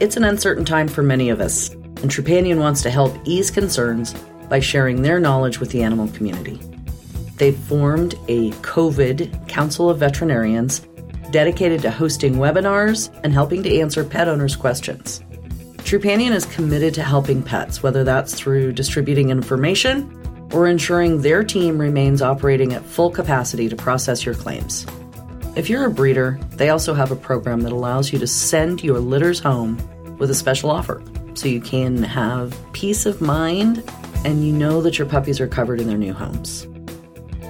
It's an uncertain time for many of us, and Trupanion wants to help ease concerns by sharing their knowledge with the animal community. They've formed a COVID Council of Veterinarians dedicated to hosting webinars and helping to answer pet owners' questions. Trupanion is committed to helping pets, whether that's through distributing information or ensuring their team remains operating at full capacity to process your claims. If you're a breeder, they also have a program that allows you to send your litters home with a special offer so you can have peace of mind and you know that your puppies are covered in their new homes.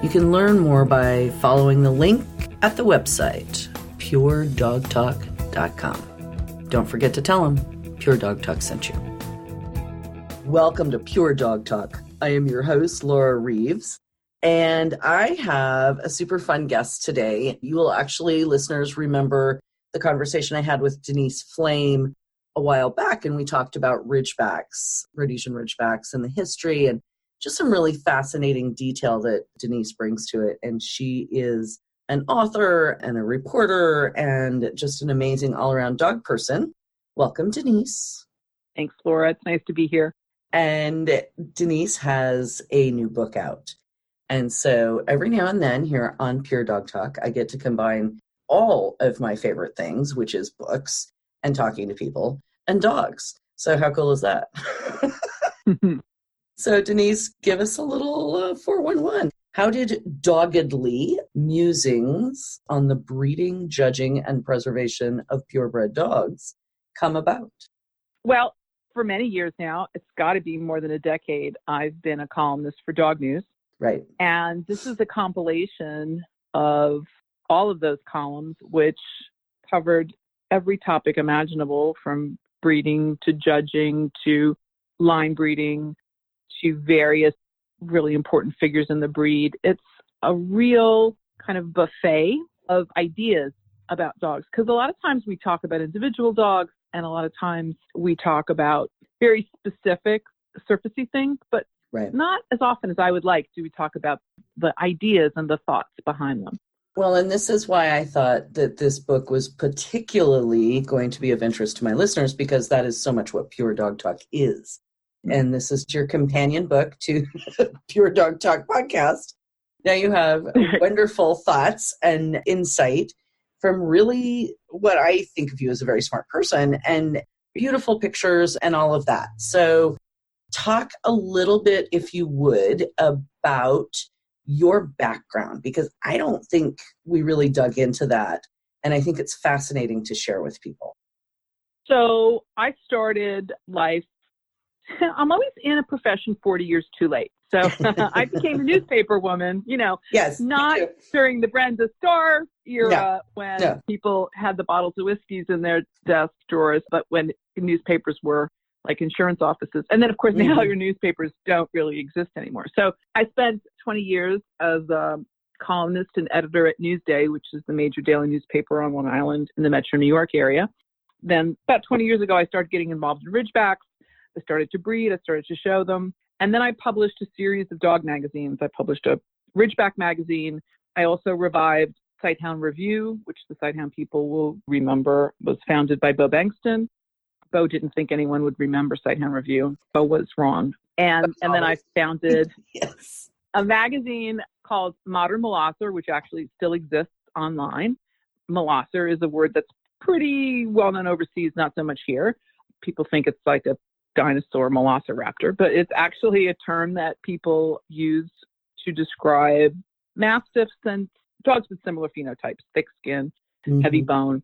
You can learn more by following the link at the website, puredogtalk.com. Don't forget to tell them Pure Dog Talk sent you. Welcome to Pure Dog Talk. I am your host, Laura Reeves. And I have a super fun guest today. You will actually, listeners, remember the conversation I had with Denise Flaim a while back, and we talked about ridgebacks, Rhodesian ridgebacks, and the history, and just some really fascinating detail that Denise brings to it. And she is an author and a reporter and just an amazing all around dog person. Welcome, Denise. Thanks, Laura. It's nice to be here. And Denise has a new book out. And so every now and then here on Pure Dog Talk, I get to combine all of my favorite things, which is books and talking to people and dogs. So how cool is that? so Denise, give us a little uh, 411. How did doggedly musings on the breeding, judging, and preservation of purebred dogs come about? Well, for many years now, it's got to be more than a decade, I've been a columnist for Dog News. Right. And this is a compilation of all of those columns, which covered every topic imaginable from breeding to judging to line breeding to various really important figures in the breed. It's a real kind of buffet of ideas about dogs because a lot of times we talk about individual dogs and a lot of times we talk about very specific surfacey things, but Right. Not as often as I would like do we talk about the ideas and the thoughts behind them. Well, and this is why I thought that this book was particularly going to be of interest to my listeners because that is so much what Pure Dog Talk is. Mm-hmm. And this is your companion book to Pure Dog Talk podcast. Now you have wonderful thoughts and insight from really what I think of you as a very smart person and beautiful pictures and all of that. So talk a little bit, if you would, about your background because I don't think we really dug into that. And I think it's fascinating to share with people. So I started life, I'm always in a profession 40 years too late. So I became a newspaper woman, you know, yes, not during the Brenda Starr era no, when no. people had the bottles of whiskeys in their desk drawers, but when newspapers were like insurance offices. And then, of course, now mm-hmm. your newspapers don't really exist anymore. So I spent 20 years as a columnist and editor at Newsday, which is the major daily newspaper on Long Island in the metro New York area. Then, about 20 years ago, I started getting involved in Ridgebacks. I started to breed, I started to show them. And then I published a series of dog magazines. I published a Ridgeback magazine. I also revived Sighthound Review, which the Sighthound people will remember was founded by Bo Bengtson. Bo didn't think anyone would remember Sighthound Review. Bo was wrong. And and then I founded yes. a magazine called Modern Molosser, which actually still exists online. Molosser is a word that's pretty well known overseas, not so much here. People think it's like a dinosaur velociraptor, but it's actually a term that people use to describe mastiffs and dogs with similar phenotypes, thick skin, mm-hmm. heavy bone.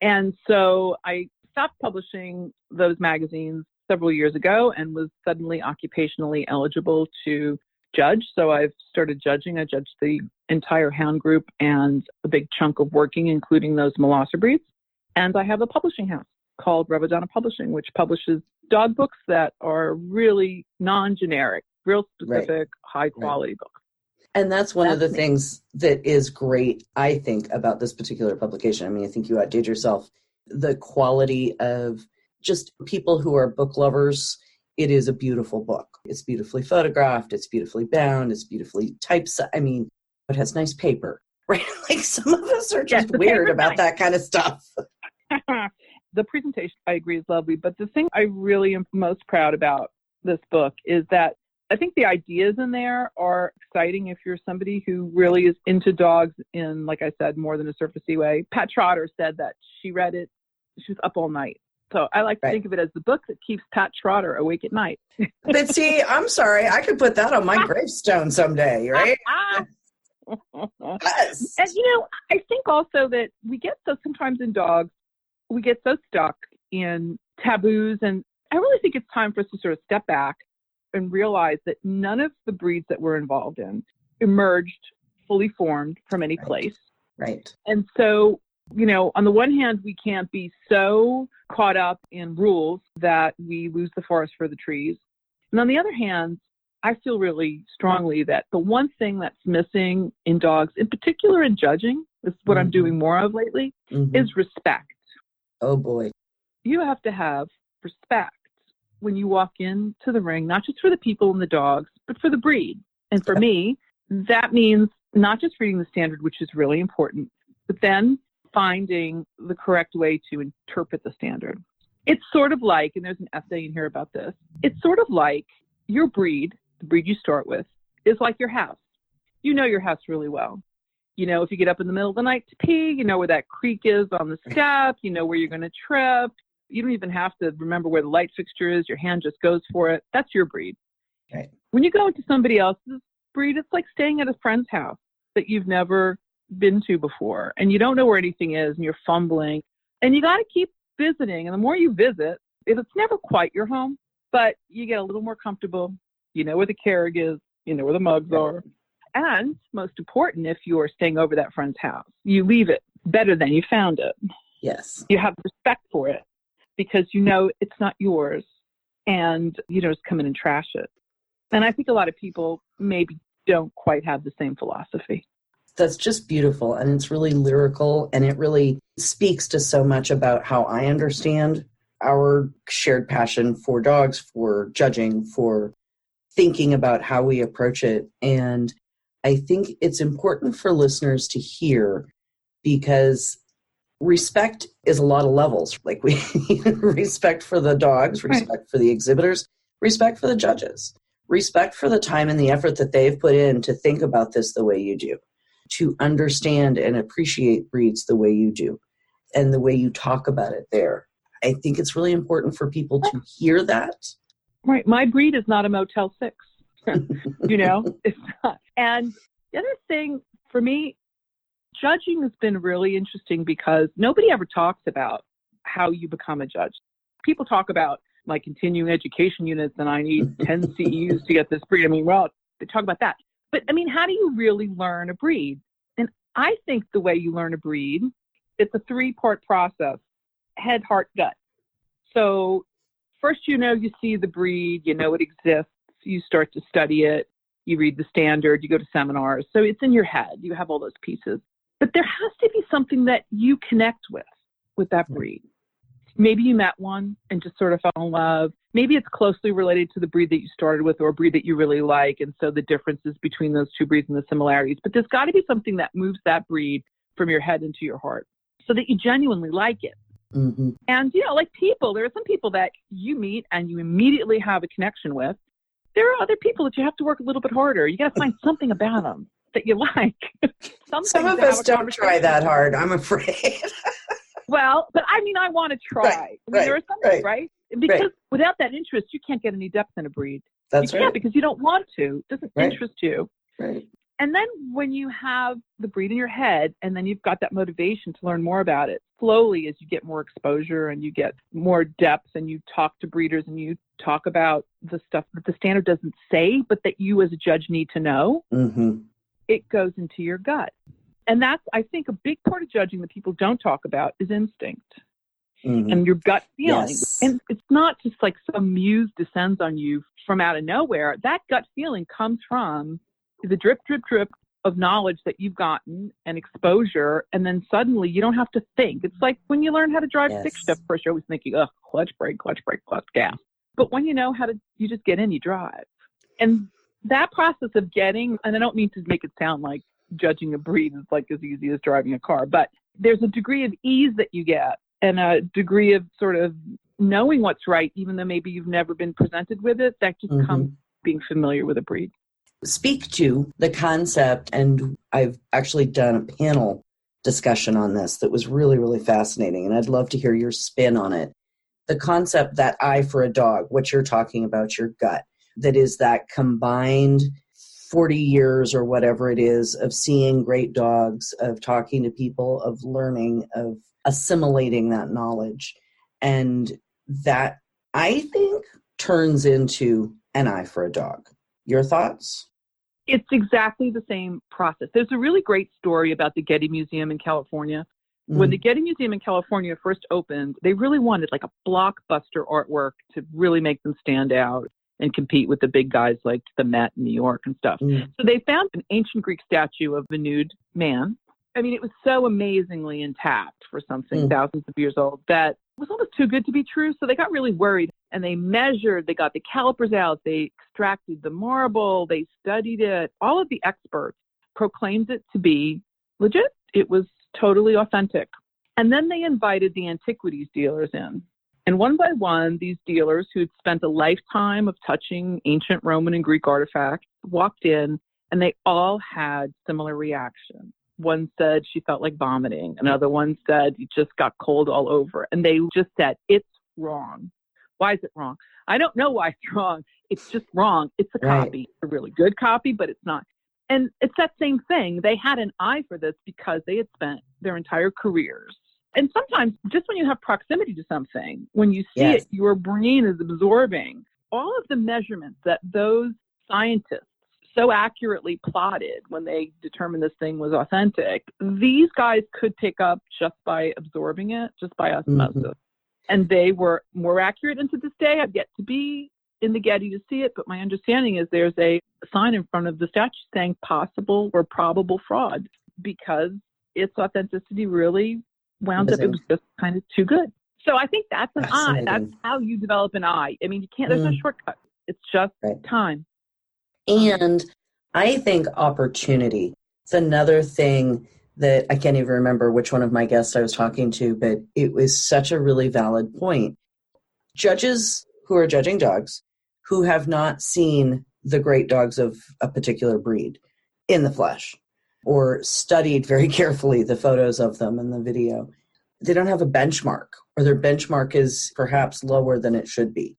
And so I stopped publishing those magazines several years ago and was suddenly occupationally eligible to judge. So I've started judging. I judged the entire hound group and a big chunk of working, including those Molosser breeds. And I have a publishing house. called Revodana Publishing, which publishes dog books that are really non generic, real specific, right. high quality right. books. And that's one that's of the me. things that is great, I think, about this particular publication. I mean, I think you outdid yourself. The quality of just people who are book lovers. It is a beautiful book. It's beautifully photographed. It's beautifully bound. It's beautifully typeset. I mean, it has nice paper, right? Like some of us are just yes, weird about nice. that kind of stuff. the presentation, I agree, is lovely. But the thing I really am most proud about this book is that I think the ideas in there are exciting if you're somebody who really is into dogs in, like I said, more than a surfacey way. Pat Trotter said that she read it, she was up all night. So I like to right. think of it as the book that keeps Pat Trotter awake at night. but see, I'm sorry, I could put that on my gravestone someday, right? yes. And you know, I think also that we get so sometimes in dogs, we get so stuck in taboos and I really think it's time for us to sort of step back and realize that none of the breeds that we're involved in emerged fully formed from any right. place. Right. And so, you know, on the one hand, we can't be so caught up in rules that we lose the forest for the trees. And on the other hand, I feel really strongly that the one thing that's missing in dogs, in particular in judging, this is what mm-hmm. I'm doing more of lately, mm-hmm. is respect. Oh boy. You have to have respect when you walk into the ring, not just for the people and the dogs, but for the breed. And for me, that means not just reading the standard, which is really important, but then finding the correct way to interpret the standard. It's sort of like, and there's an essay in here about this, it's sort of like your breed, the breed you start with, is like your house. You know your house really well. You know, if you get up in the middle of the night to pee, you know where that creak is on the step, you know where you're going to trip, you don't even have to remember where the light fixture is. Your hand just goes for it. That's your breed. Right. When you go into somebody else's breed, it's like staying at a friend's house that you've never been to before and you don't know where anything is and you're fumbling and you got to keep visiting. And the more you visit, it's never quite your home, but you get a little more comfortable. You know where the carriage is, you know where the mugs are. And most important, if you're staying over that friend's house, you leave it better than you found it. Yes. You have respect for it because you know it's not yours and you don't just come in and trash it. And I think a lot of people maybe don't quite have the same philosophy. That's just beautiful. And it's really lyrical and it really speaks to so much about how I understand our shared passion for dogs, for judging, for thinking about how we approach it. And I think it's important for listeners to hear because respect is a lot of levels. Like we respect for the dogs, respect right. for the exhibitors, respect for the judges, respect for the time and the effort that they've put in to think about this the way you do, to understand and appreciate breeds the way you do, and the way you talk about it there. I think it's really important for people to hear that. Right. My breed is not a Motel 6. you know, it's not. And the other thing for me judging has been really interesting because nobody ever talks about how you become a judge. People talk about my continuing education units and I need 10 CEUs to get this breed. I mean, well, they talk about that. But I mean, how do you really learn a breed? And I think the way you learn a breed, it's a three part process head, heart, gut. So, first, you know, you see the breed, you know it exists, you start to study it, you read the standard, you go to seminars. So, it's in your head, you have all those pieces. But there has to be something that you connect with, with that breed. Maybe you met one and just sort of fell in love. Maybe it's closely related to the breed that you started with or a breed that you really like. And so the differences between those two breeds and the similarities. But there's got to be something that moves that breed from your head into your heart so that you genuinely like it. Mm-hmm. And, you know, like people, there are some people that you meet and you immediately have a connection with. There are other people that you have to work a little bit harder. You got to find something about them that you like. Some of us don't try that hard, I'm afraid. well, but I mean, I want to try. Right, I mean, right, there are some, right, right? Because right. without that interest, you can't get any depth in a breed. That's you right. because you don't want to. It doesn't interest you. Right. And then when you have the breed in your head and then you've got that motivation to learn more about it, slowly as you get more exposure and you get more depth and you talk to breeders and you talk about the stuff that the standard doesn't say, but that you as a judge need to know, mm-hmm it goes into your gut. And that's, I think, a big part of judging that people don't talk about is instinct. mm-hmm. and your gut feeling. Yes. And it's not just like some muse descends on you from out of nowhere. That gut feeling comes from the drip, drip, drip of knowledge that you've gotten and exposure, and then suddenly you don't have to think. It's like when you learn how to drive yes. stick shift first, you're always thinking, oh, clutch brake, clutch brake, clutch gas. But when you know how to, you just get in, you drive. And that process of getting, and I don't mean to make it sound like judging a breed is like as easy as driving a car, but there's a degree of ease that you get and a degree of sort of knowing what's right, even though maybe you've never been presented with it. That just mm-hmm. comes being familiar with a breed. Speak to the concept, and I've actually done a panel discussion on this that was really, really fascinating, and I'd love to hear your spin on it. The concept that eye for a dog, what you're talking about, your gut, that is that combined 40 years or whatever it is of seeing great dogs, of talking to people, of learning, of assimilating that knowledge. And that I think turns into an eye for a dog. Your thoughts? It's exactly the same process. There's a really great story about the Getty Museum in California. Mm. When the Getty Museum in California first opened, they really wanted like a blockbuster artwork to really make them stand out and compete with the big guys like the Met in New York and stuff. Mm. So they found an ancient Greek statue of a nude man. I mean, it was so amazingly intact for something mm. thousands of years old that it was almost too good to be true. So they got really worried and they measured, they got the calipers out, they extracted the marble, they studied it. All of the experts proclaimed it to be legit. It was totally authentic. And then they invited the antiquities dealers in. And one by one, these dealers who'd spent a lifetime of touching ancient Roman and Greek artifacts walked in and they all had similar reactions. One said she felt like vomiting. Another one said it just got cold all over. And they just said, it's wrong. Why is it wrong? I don't know why it's wrong. It's just wrong. It's a right. copy, a really good copy, but it's not. And it's that same thing. They had an eye for this because they had spent their entire careers and sometimes just when you have proximity to something, when you see yes. it, your brain is absorbing all of the measurements that those scientists so accurately plotted when they determined this thing was authentic. These guys could pick up just by absorbing it, just by osmosis. Mm-hmm. And they were more accurate. And to this day, I've yet to be in the Getty to see it, but my understanding is there's a sign in front of the statue saying possible or probable fraud because its authenticity really wound up it was just kind of too good. So I think that's an eye. That's how you develop an eye. I mean, you can't. There's mm. no shortcut. It's just right. time. And I think opportunity. It's another thing that I can't even remember which one of my guests I was talking to, but it was such a really valid point. Judges who are judging dogs who have not seen the great dogs of a particular breed in the flesh or studied very carefully the photos of them and the video. They don't have a benchmark, or their benchmark is perhaps lower than it should be.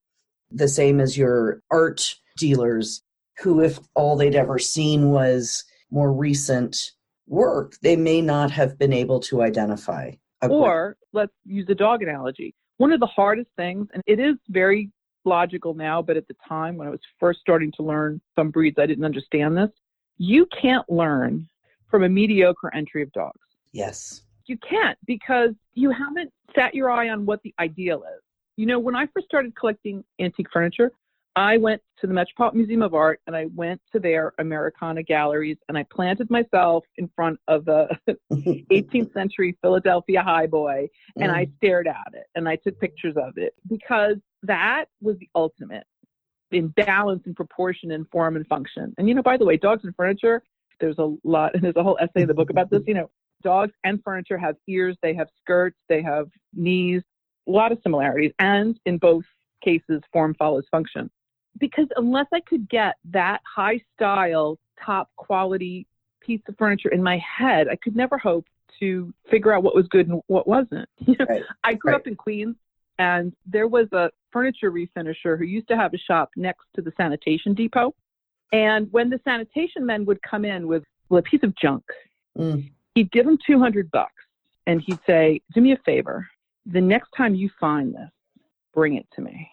The same as your art dealers, who, if all they'd ever seen was more recent work, they may not have been able to identify. or let's use a dog analogy. One of the hardest things, and it is very logical now, but at the time when I was first starting to learn some breeds, I didn't understand this. You can't learn from a mediocre entry of dogs. Yes. You can't because you haven't sat your eye on what the ideal is. You know, when I first started collecting antique furniture, I went to the Metropolitan Museum of Art and I went to their Americana galleries and I planted myself in front of the 18th century Philadelphia highboy and mm. I stared at it and I took pictures of it because that was the ultimate in balance and proportion and form and function. And you know, by the way, dogs and furniture there's a lot, and there's a whole essay in the book about this. You know, dogs and furniture have ears, they have skirts, they have knees, a lot of similarities. And in both cases, form follows function. Because unless I could get that high style, top quality piece of furniture in my head, I could never hope to figure out what was good and what wasn't. right. I grew right. up in Queens, and there was a furniture refinisher who used to have a shop next to the sanitation depot. And when the sanitation men would come in with, a piece of junk, mm. he'd give them 200 bucks and he'd say, Do me a favor. The next time you find this, bring it to me.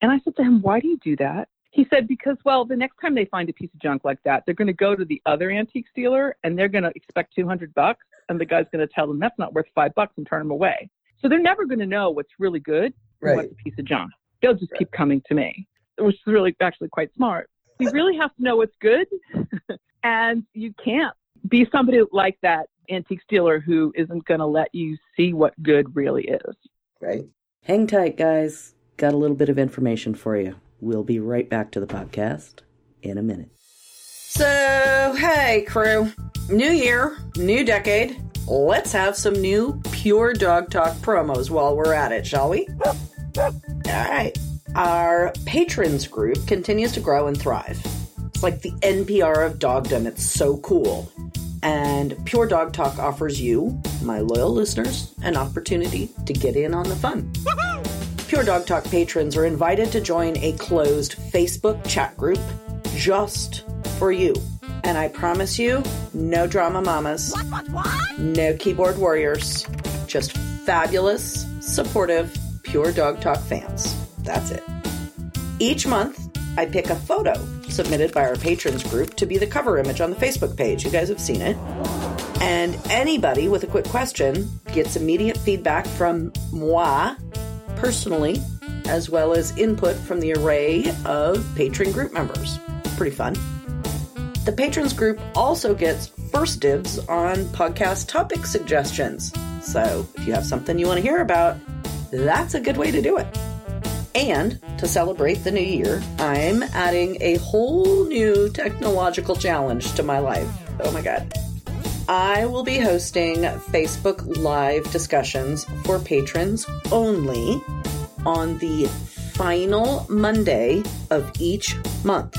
And I said to him, Why do you do that? He said, Because, well, the next time they find a piece of junk like that, they're going to go to the other antique dealer and they're going to expect 200 bucks. And the guy's going to tell them that's not worth five bucks and turn them away. So they're never going to know what's really good right. and what's a piece of junk. They'll just right. keep coming to me, which is really actually quite smart. You really have to know what's good, and you can't be somebody like that antique dealer who isn't going to let you see what good really is. Right. Hang tight, guys. Got a little bit of information for you. We'll be right back to the podcast in a minute. So, hey, crew. New year, new decade. Let's have some new Pure Dog Talk promos while we're at it, shall we? All right. Our patrons group continues to grow and thrive. It's like the NPR of dogdom. It's so cool. And Pure Dog Talk offers you, my loyal listeners, an opportunity to get in on the fun. Pure Dog Talk patrons are invited to join a closed Facebook chat group just for you. And I promise you, no drama mamas, what, what, what? no keyboard warriors, just fabulous, supportive, Pure Dog Talk fans. That's it. Each month, I pick a photo submitted by our patrons group to be the cover image on the Facebook page. You guys have seen it. And anybody with a quick question gets immediate feedback from moi personally, as well as input from the array of patron group members. Pretty fun. The patrons group also gets first dibs on podcast topic suggestions. So if you have something you want to hear about, that's a good way to do it. And to celebrate the new year, I'm adding a whole new technological challenge to my life. Oh my God. I will be hosting Facebook Live discussions for patrons only on the final Monday of each month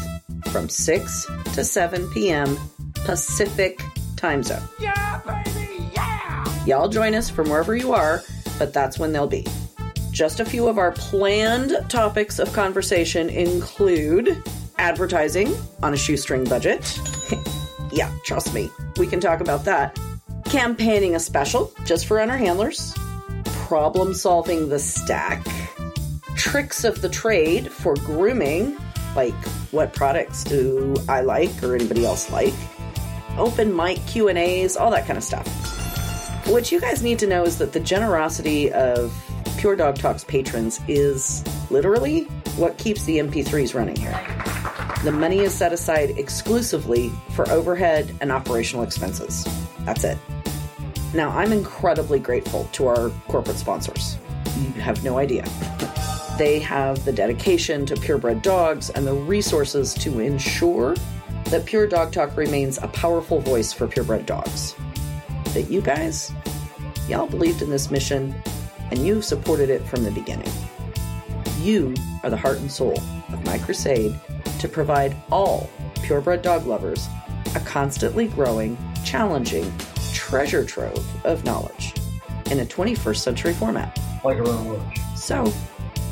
from 6 to 7 p.m. Pacific time zone. Yeah, baby, yeah! Y'all join us from wherever you are, but that's when they'll be. Just a few of our planned topics of conversation include advertising on a shoestring budget. yeah, trust me, we can talk about that. Campaigning a special just for runner handlers. Problem solving the stack. Tricks of the trade for grooming, like what products do I like or anybody else like. Open mic Q&As, all that kind of stuff. What you guys need to know is that the generosity of Pure Dog Talks patrons is literally what keeps the MP3s running here. The money is set aside exclusively for overhead and operational expenses. That's it. Now, I'm incredibly grateful to our corporate sponsors. You have no idea. They have the dedication to purebred dogs and the resources to ensure that Pure Dog Talk remains a powerful voice for purebred dogs. That you guys, y'all believed in this mission and you supported it from the beginning. You are the heart and soul of my crusade to provide all purebred dog lovers a constantly growing, challenging treasure trove of knowledge in a 21st century format. Like So,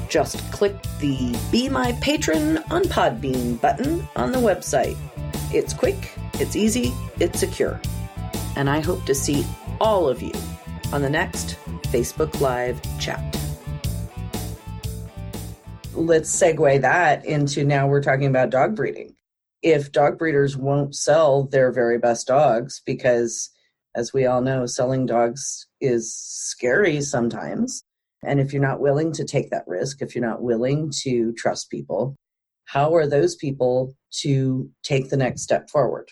just click the Be My Patron on Podbean button on the website. It's quick, it's easy, it's secure. And I hope to see all of you on the next Facebook Live chat. Let's segue that into now we're talking about dog breeding. If dog breeders won't sell their very best dogs, because as we all know, selling dogs is scary sometimes. And if you're not willing to take that risk, if you're not willing to trust people, how are those people to take the next step forward?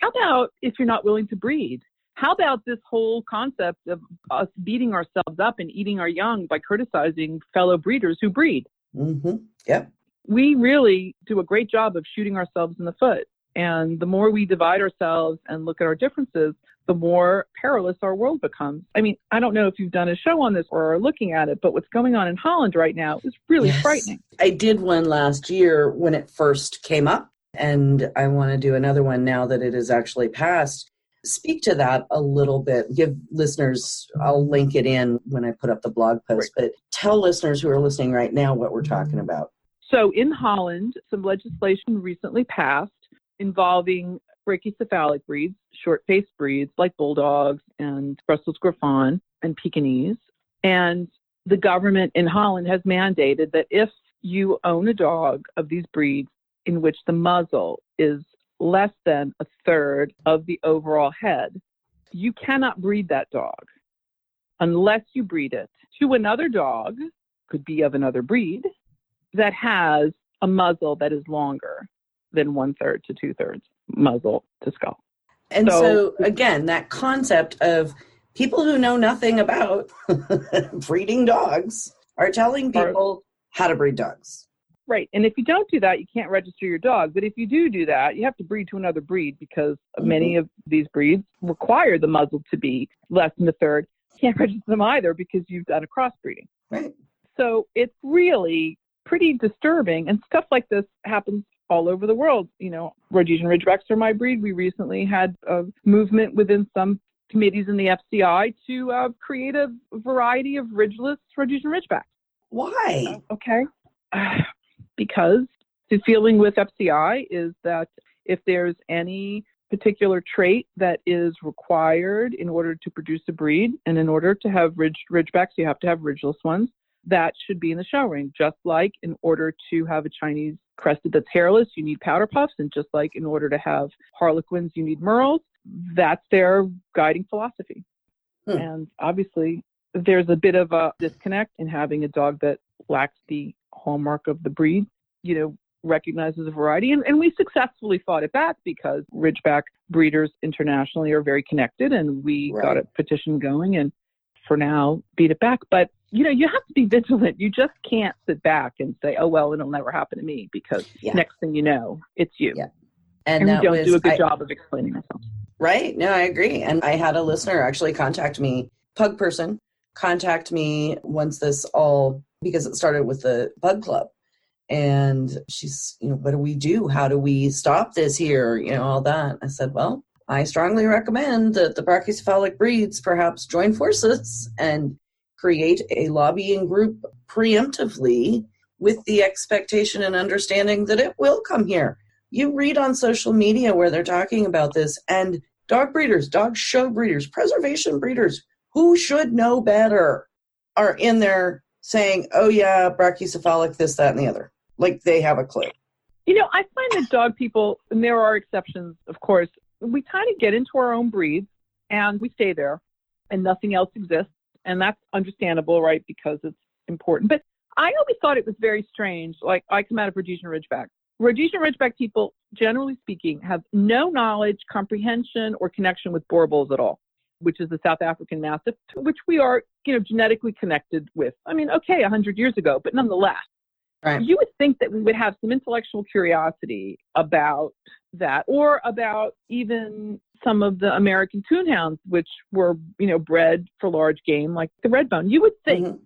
How about if you're not willing to breed? How about this whole concept of us beating ourselves up and eating our young by criticizing fellow breeders who breed? Mm-hmm. Yep. We really do a great job of shooting ourselves in the foot. And the more we divide ourselves and look at our differences, the more perilous our world becomes. I mean, I don't know if you've done a show on this or are looking at it, but what's going on in Holland right now is really yes. frightening. I did one last year when it first came up, and I want to do another one now that it has actually passed speak to that a little bit. Give listeners, I'll link it in when I put up the blog post, right. but tell listeners who are listening right now what we're talking about. So, in Holland, some legislation recently passed involving brachycephalic breeds, short faced breeds like bulldogs and Brussels Griffon and Pekingese. And the government in Holland has mandated that if you own a dog of these breeds in which the muzzle is less than a third of the overall head, you cannot breed that dog. unless you breed it to another dog, could be of another breed, that has a muzzle that is longer than one third to two thirds muzzle to skull. And so, so, again, that concept of people who know nothing about breeding dogs are telling people how to breed dogs. Right. And if you don't do that, you can't register your dog. But if you do do that, you have to breed to another breed because mm-hmm. many of these breeds require the muzzle to be less than a third. You can't register them either because you've done a crossbreeding. Right. So it's really pretty disturbing. And stuff like this happens all over the world. You know, Rhodesian Ridgebacks are my breed. We recently had a movement within some committees in the FCI to uh, create a variety of ridgeless Rhodesian Ridgebacks. Why? Uh, okay. Uh, because the feeling with FCI is that if there's any particular trait that is required in order to produce a breed, and in order to have ridge, ridgebacks, you have to have ridgeless ones, that should be in the show ring. Just like in order to have a Chinese crested that's hairless, you need powder puffs, and just like in order to have harlequins, you need merles. That's their guiding philosophy. Hmm. And obviously, there's a bit of a disconnect in having a dog that lacks the hallmark of the breed, you know, recognizes a variety. And, and we successfully fought it back because Ridgeback breeders internationally are very connected and we right. got a petition going and for now beat it back. But you know, you have to be vigilant. You just can't sit back and say, "Oh well, it'll never happen to me," because yeah. next thing you know, it's you. Yeah. And, and we don't was, do a good I, job of explaining ourselves. Right. No, I agree. And I had a listener actually contact me, pug person, contact me once this all because it started with the bug club. And she's, you know, what do we do? How do we stop this here? You know, all that. I said, well, I strongly recommend that the brachycephalic breeds perhaps join forces and create a lobbying group preemptively with the expectation and understanding that it will come here. You read on social media where they're talking about this, and dog breeders, dog show breeders, preservation breeders who should know better are in there saying, oh, yeah, brachycephalic, this, that, and the other. Like they have a clue. You know, I find that dog people, and there are exceptions, of course, we kind of get into our own breeds and we stay there and nothing else exists. And that's understandable, right? Because it's important. But I always thought it was very strange. Like I come out of Rhodesian Ridgeback. Rhodesian Ridgeback people, generally speaking, have no knowledge, comprehension, or connection with bulls at all, which is the South African Mastiff, which we are, you know, genetically connected with. I mean, okay, 100 years ago, but nonetheless, Right. You would think that we would have some intellectual curiosity about that, or about even some of the American coonhounds, which were, you know, bred for large game like the redbone. You would think mm-hmm.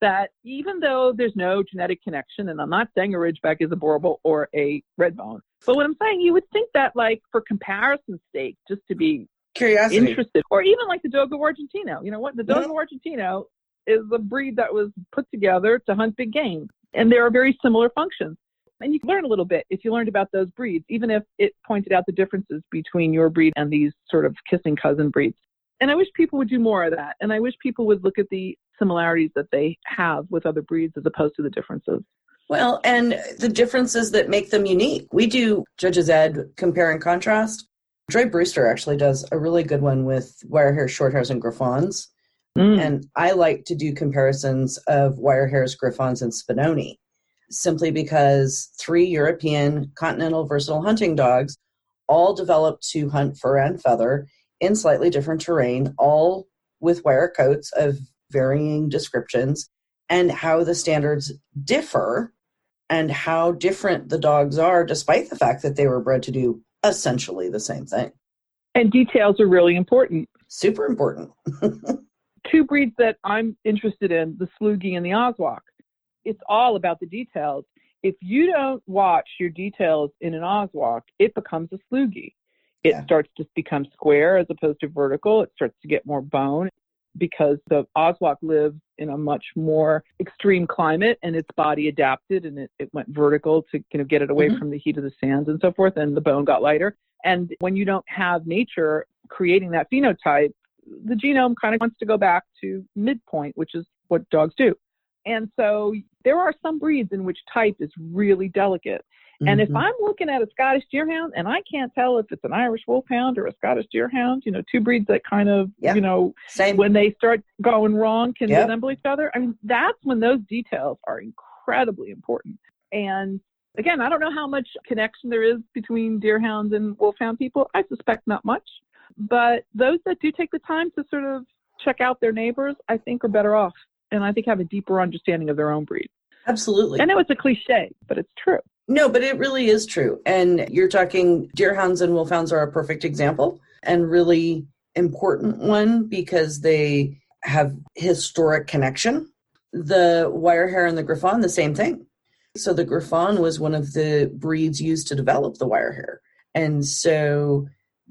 that even though there's no genetic connection, and I'm not saying a Ridgeback is a boer or a redbone, but what I'm saying, you would think that, like, for comparison's sake, just to be Curiosity. interested, or even like the Dogo Argentino. You know what? The Dogo mm-hmm. Argentino is a breed that was put together to hunt big game. And there are very similar functions. And you can learn a little bit if you learned about those breeds, even if it pointed out the differences between your breed and these sort of kissing cousin breeds. And I wish people would do more of that. And I wish people would look at the similarities that they have with other breeds as opposed to the differences. Well, and the differences that make them unique. We do Judge's Ed compare and contrast. Joy Brewster actually does a really good one with wire hair, short hairs, and griffons. Mm. And I like to do comparisons of wire hairs, griffons, and spinoni simply because three European continental versatile hunting dogs all developed to hunt fur and feather in slightly different terrain, all with wire coats of varying descriptions, and how the standards differ and how different the dogs are, despite the fact that they were bred to do essentially the same thing. And details are really important. Super important. two breeds that I'm interested in, the Sloughi and the Azawakh. It's all about the details. If you don't watch your details in an Azawakh, it becomes a Sloughi. It yeah. starts to become square as opposed to vertical. It starts to get more bone because the Azawakh lives in a much more extreme climate and its body adapted and it, it went vertical to you know get it away mm-hmm. from the heat of the sands and so forth and the bone got lighter. And when you don't have nature creating that phenotype, the genome kind of wants to go back to midpoint, which is what dogs do. And so there are some breeds in which type is really delicate. And if mm-hmm. I'm looking at a Scottish Deerhound and I can't tell if it's an Irish Wolfhound or a Scottish Deerhound, you know, two breeds that kind of, yep. you know, Same. when they start going wrong can yep. resemble each other. I mean, that's when those details are incredibly important. And again, I don't know how much connection there is between Deerhounds and Wolfhound people. I suspect not much. But those that do take the time to sort of check out their neighbors, I think are better off and I think have a deeper understanding of their own breed. Absolutely. I know it's a cliche, but it's true. No, but it really is true. And you're talking deerhounds and wolfhounds are a perfect example and really important one because they have historic connection. The wire hair and the Griffon, the same thing. So the Griffon was one of the breeds used to develop the wire hair. And so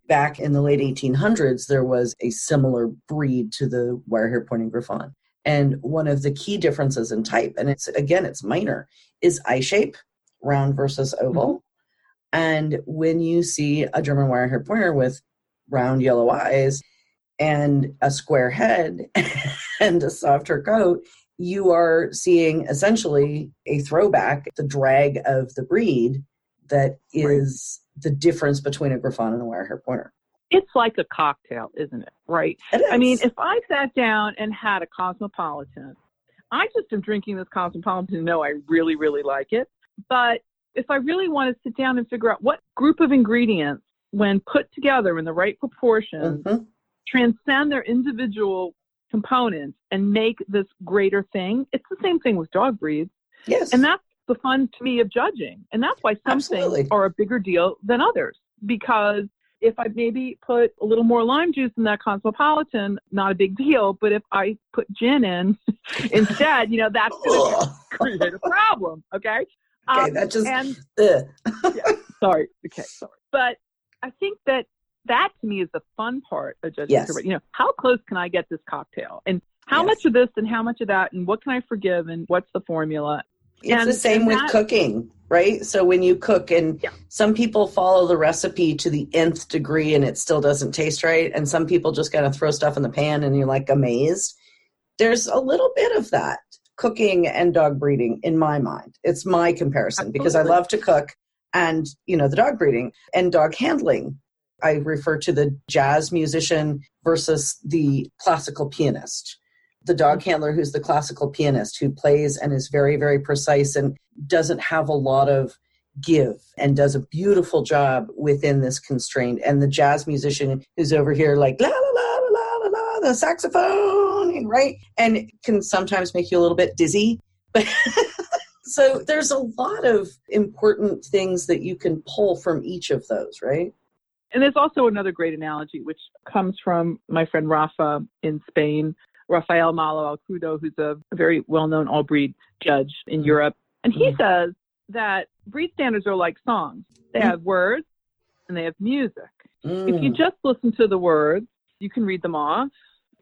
back in the late 1800s, there was a similar breed to the wire hair pointing Griffon. And one of the key differences in type, and it's again, it's minor, is eye shape round versus oval. Mm-hmm. And when you see a German Wirehair Pointer with round yellow eyes and a square head and a softer coat, you are seeing essentially a throwback, the drag of the breed that is right. the difference between a Griffon and a Wirehair Pointer. It's like a cocktail, isn't it? Right? It I mean, if I sat down and had a Cosmopolitan, I just am drinking this Cosmopolitan to know I really, really like it. But if I really want to sit down and figure out what group of ingredients, when put together in the right proportions, mm-hmm. transcend their individual components and make this greater thing, it's the same thing with dog breeds. Yes. And that's the fun to me of judging. And that's why some Absolutely. things are a bigger deal than others. Because if I maybe put a little more lime juice in that cosmopolitan, not a big deal. But if I put gin in instead, you know, that's going to create a problem. Okay. Okay, um, that just and, yeah, sorry. Okay, sorry. But I think that that to me is the fun part of judging. Yes. You know, how close can I get this cocktail, and how yes. much of this and how much of that, and what can I forgive, and what's the formula? It's and, the same with that, cooking, right? So when you cook, and yeah. some people follow the recipe to the nth degree, and it still doesn't taste right, and some people just kind of throw stuff in the pan, and you're like amazed. There's a little bit of that cooking and dog breeding in my mind. It's my comparison Absolutely. because I love to cook and, you know, the dog breeding and dog handling. I refer to the jazz musician versus the classical pianist. The dog mm-hmm. handler who's the classical pianist who plays and is very, very precise and doesn't have a lot of give and does a beautiful job within this constraint. And the jazz musician who's over here like la la la la la la the saxophone, right? And it can sometimes make you a little bit dizzy. But so there's a lot of important things that you can pull from each of those, right? And there's also another great analogy, which comes from my friend Rafa in Spain, Rafael Malo Alcrudo, who's a very well known all breed judge in Europe. And he mm-hmm. says that breed standards are like songs they mm-hmm. have words and they have music. Mm. If you just listen to the words, you can read them off,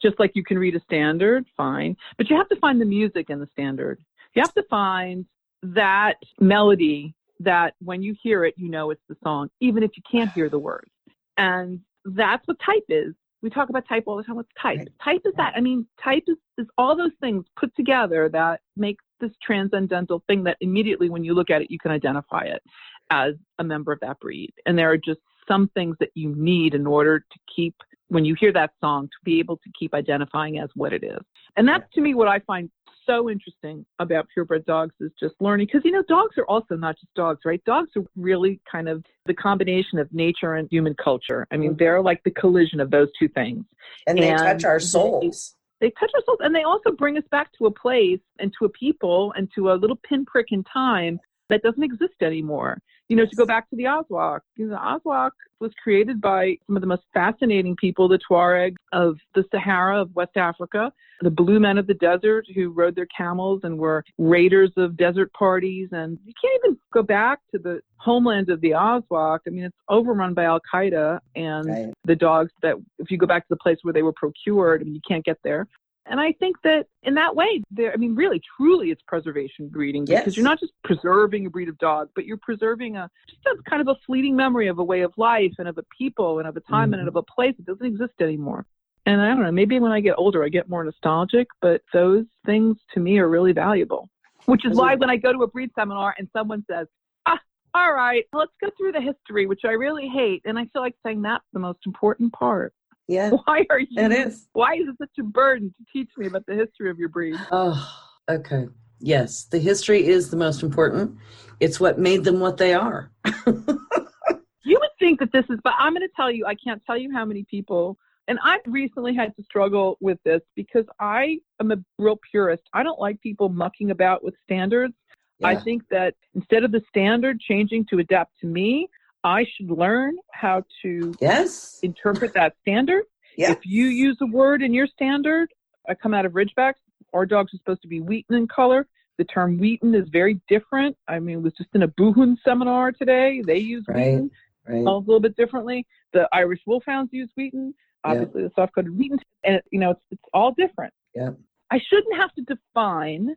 just like you can read a standard, fine. But you have to find the music in the standard. You have to find that melody that when you hear it, you know it's the song, even if you can't hear the words. And that's what type is. We talk about type all the time. What's type? Right. Type is that. I mean, type is, is all those things put together that make this transcendental thing that immediately when you look at it, you can identify it as a member of that breed. And there are just some things that you need in order to keep when you hear that song to be able to keep identifying as what it is. And that's to me what I find so interesting about purebred dogs is just learning because you know dogs are also not just dogs right dogs are really kind of the combination of nature and human culture i mean mm-hmm. they're like the collision of those two things and they and touch our souls they, they touch our souls and they also bring us back to a place and to a people and to a little pinprick in time that doesn't exist anymore. You know, to go back to the Azawakh, you know, the Azawakh was created by some of the most fascinating people, the Tuareg of the Sahara of West Africa, the blue men of the desert who rode their camels and were raiders of desert parties. And you can't even go back to the homeland of the Azawakh. I mean, it's overrun by Al Qaeda and right. the dogs that, if you go back to the place where they were procured, I mean, you can't get there. And I think that in that way, there, I mean, really, truly, it's preservation breeding because yes. you're not just preserving a breed of dog, but you're preserving a just a kind of a fleeting memory of a way of life and of a people and of a time mm-hmm. and of a place that doesn't exist anymore. And I don't know, maybe when I get older, I get more nostalgic, but those things to me are really valuable. Which is why when I go to a breed seminar and someone says, ah, All right, let's go through the history, which I really hate, and I feel like saying that's the most important part. Yeah. Why are you? It is. Why is it such a burden to teach me about the history of your breed? Oh, okay. Yes, the history is the most important. It's what made them what they are. you would think that this is, but I'm going to tell you, I can't tell you how many people, and I've recently had to struggle with this because I am a real purist. I don't like people mucking about with standards. Yeah. I think that instead of the standard changing to adapt to me, I should learn how to yes interpret that standard. Yes. If you use a word in your standard, I come out of Ridgebacks. Our dogs are supposed to be wheaten in color. The term wheaten is very different. I mean, it was just in a Buhund seminar today. They use right, wheaten right. a little bit differently. The Irish Wolfhounds use wheaten. Obviously, the soft-coated wheaten, and you know, it's it's all different. Yeah. I shouldn't have to define.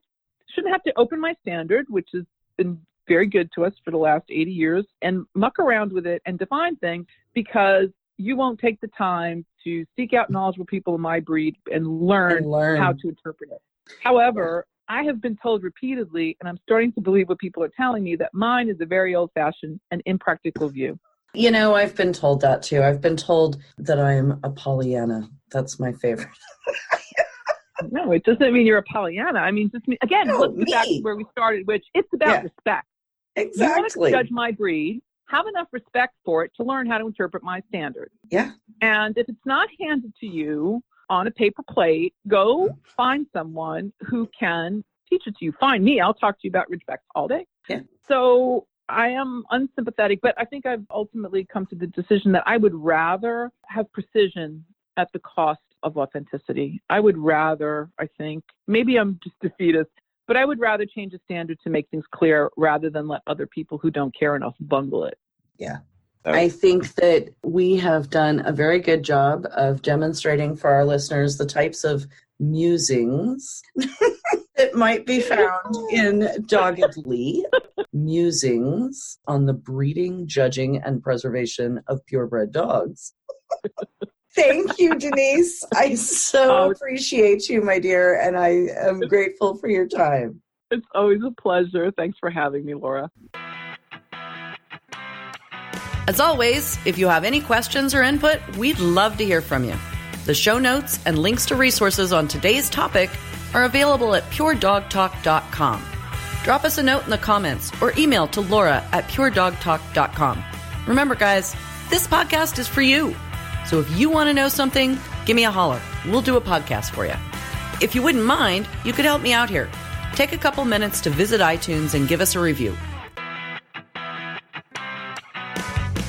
Shouldn't have to open my standard, which has been very good to us for the last 80 years, and muck around with it and define things because you won't take the time to seek out knowledgeable people in my breed and learn, and learn. how to interpret it. However, I have been told repeatedly, and I'm starting to believe what people are telling me, that mine is a very old fashioned and impractical view. You know, I've been told that too. I've been told that I'm a Pollyanna. That's my favorite. no, it doesn't mean you're a Pollyanna. I mean, just me, again, no, let's back to where we started, which it's about yeah. respect. Exactly. You want to judge my breed, have enough respect for it to learn how to interpret my standard. Yeah. And if it's not handed to you on a paper plate, go find someone who can teach it to you. Find me. I'll talk to you about Ridgebacks all day. Yeah. So I am unsympathetic, but I think I've ultimately come to the decision that I would rather have precision at the cost of authenticity. I would rather, I think, maybe I'm just defeatist, but I would rather change the standard to make things clear rather than let other people who don't care enough bungle it. Yeah. I think that we have done a very good job of demonstrating for our listeners the types of musings that might be found in Doggedly musings on the breeding, judging, and preservation of purebred dogs. Thank you, Denise. I so appreciate you, my dear, and I am grateful for your time. It's always a pleasure. Thanks for having me, Laura. As always, if you have any questions or input, we'd love to hear from you. The show notes and links to resources on today's topic are available at puredogtalk.com. Drop us a note in the comments or email to laura at puredogtalk.com. Remember, guys, this podcast is for you. So if you want to know something, give me a holler. We'll do a podcast for you. If you wouldn't mind, you could help me out here. Take a couple minutes to visit iTunes and give us a review.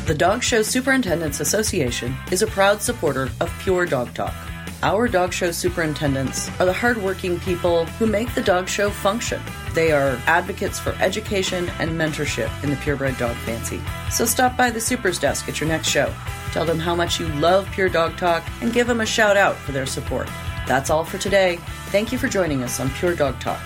The Dog Show Superintendents Association is a proud supporter of Pure Dog Talk. Our dog show superintendents are the hardworking people who make the dog show function. They are advocates for education and mentorship in the purebred dog fancy. So stop by the Super's desk at your next show. Tell them how much you love Pure Dog Talk and give them a shout out for their support. That's all for today. Thank you for joining us on Pure Dog Talk.